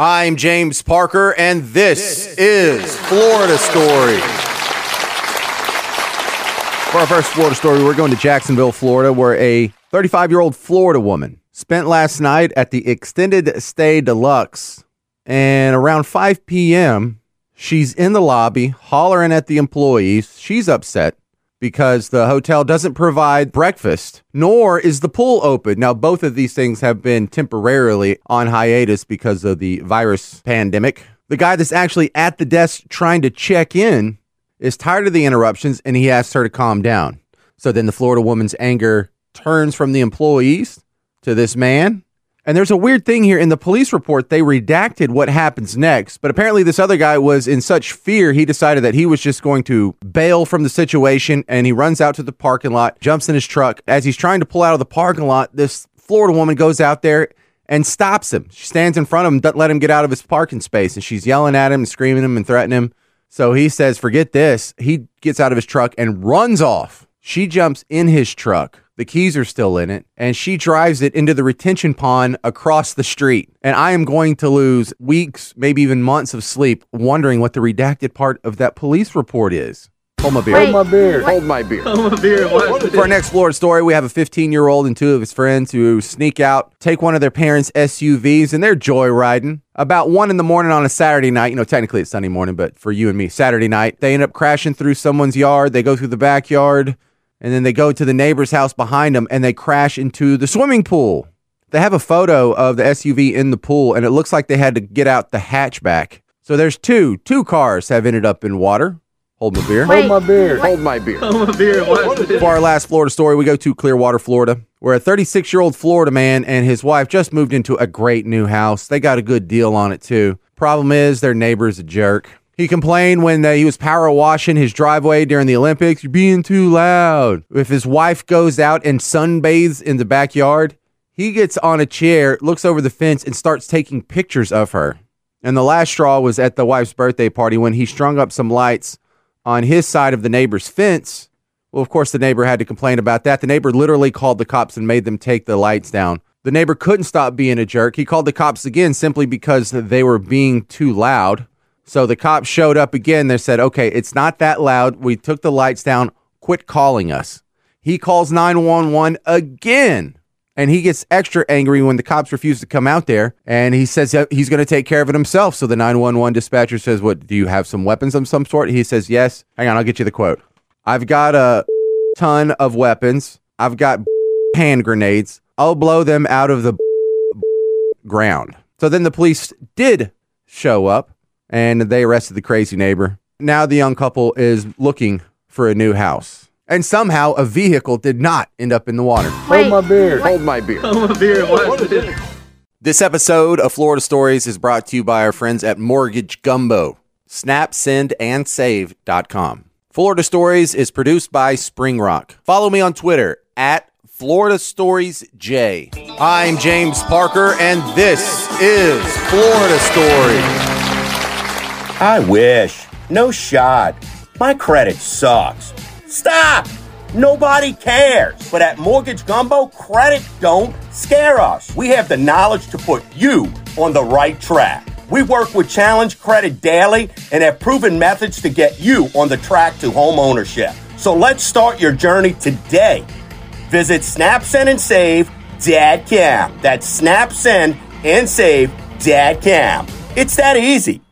I'm James Parker, and this, is Florida Story. For our first Florida story, we're going to Jacksonville, Florida, where a 35 year old Florida woman spent last night at the Extended Stay Deluxe. And around 5 p.m., she's in the lobby hollering at the employees. She's upset because the hotel doesn't provide breakfast, nor is the pool open. Now, both of these things have been temporarily on hiatus because of the virus pandemic. The guy that's actually at the desk trying to check in is tired of the interruptions and he asks her to calm down. So then the Florida woman's anger turns from the employees to this man and there's a weird thing here in the police report. They redacted what happens next, but apparently this other guy was in such fear, he decided that he was just going to bail from the situation and he runs out to the parking lot, jumps in his truck. As he's trying to pull out of the parking lot, this Florida woman goes out there and stops him. She stands in front of him, doesn't let him get out of his parking space, and she's yelling at him and screaming at him and threatening him. So he says, Forget this. He gets out of his truck and runs off. She jumps in his truck the keys are still in it, and she drives it into the retention pond across the street. And I am going to lose weeks, maybe even months of sleep wondering what the redacted part of that police report is. Hold my beer. Hold my beer. Hold my beer. Hold my beer. For our next Florida story, we have a 15 year old and two of his friends who sneak out, take one of their parents' SUVs, and they're joyriding. About one in the morning on a Saturday night, you know, technically it's Sunday morning, but for you and me, Saturday night, they end up crashing through someone's yard. They go through the backyard and then they go to the neighbor's house behind them and they crash into the swimming pool. They have a photo of the SUV in the pool and it looks like they had to get out the hatchback. So there's two, two cars have ended up in water. Hold my beer. Hold my beer. Hold my beer. Hold my beer. For our last Florida story, we go to Clearwater, Florida, where a 36 year old Florida man and his wife just moved into a great new house. They got a good deal on it too. Problem is, their neighbor's a jerk. He complained when uh, he was power washing his driveway during the Olympics. You're being too loud. If his wife goes out and sunbathes in the backyard, he gets on a chair, looks over the fence, and starts taking pictures of her. And the last straw was at the wife's birthday party when he strung up some lights on his side of the neighbor's fence. Well, of course, the neighbor had to complain about that. The neighbor literally called the cops and made them take the lights down. The neighbor couldn't stop being a jerk. He called the cops again simply because they were being too loud. So the cops showed up again. They said, okay, it's not that loud. We took the lights down. Quit calling us. He calls 911 again. And he gets extra angry when the cops refuse to come out there. And he says he's going to take care of it himself. So the 911 dispatcher says, What, do you have some weapons of some sort? He says, Yes. Hang on, I'll get you the quote. I've got a ton of weapons. I've got hand grenades. I'll blow them out of the ground. So then the police did show up and they arrested the crazy neighbor. Now the young couple is looking for a new house. And somehow a vehicle did not end up in the water. Hold my beer. Hold my beer. Hold my beer. This episode of Florida Stories is brought to you by our friends at Mortgage Gumbo. Snap, send, and save.com. Florida Stories is produced by Spring Rock. Follow me on Twitter at Florida Stories J. I'm James Parker, and this is Florida Stories. I wish. No shot. My credit sucks. Stop! Nobody cares. But at Mortgage Gumbo, credit don't scare us. We have the knowledge to put you on the right track. We work with Challenge Credit daily and have proven methods to get you on the track to home ownership. So let's start your journey today. Visit SnapSend and Save Dad Cam. That's SnapSend and Save Dad Cam. It's that easy.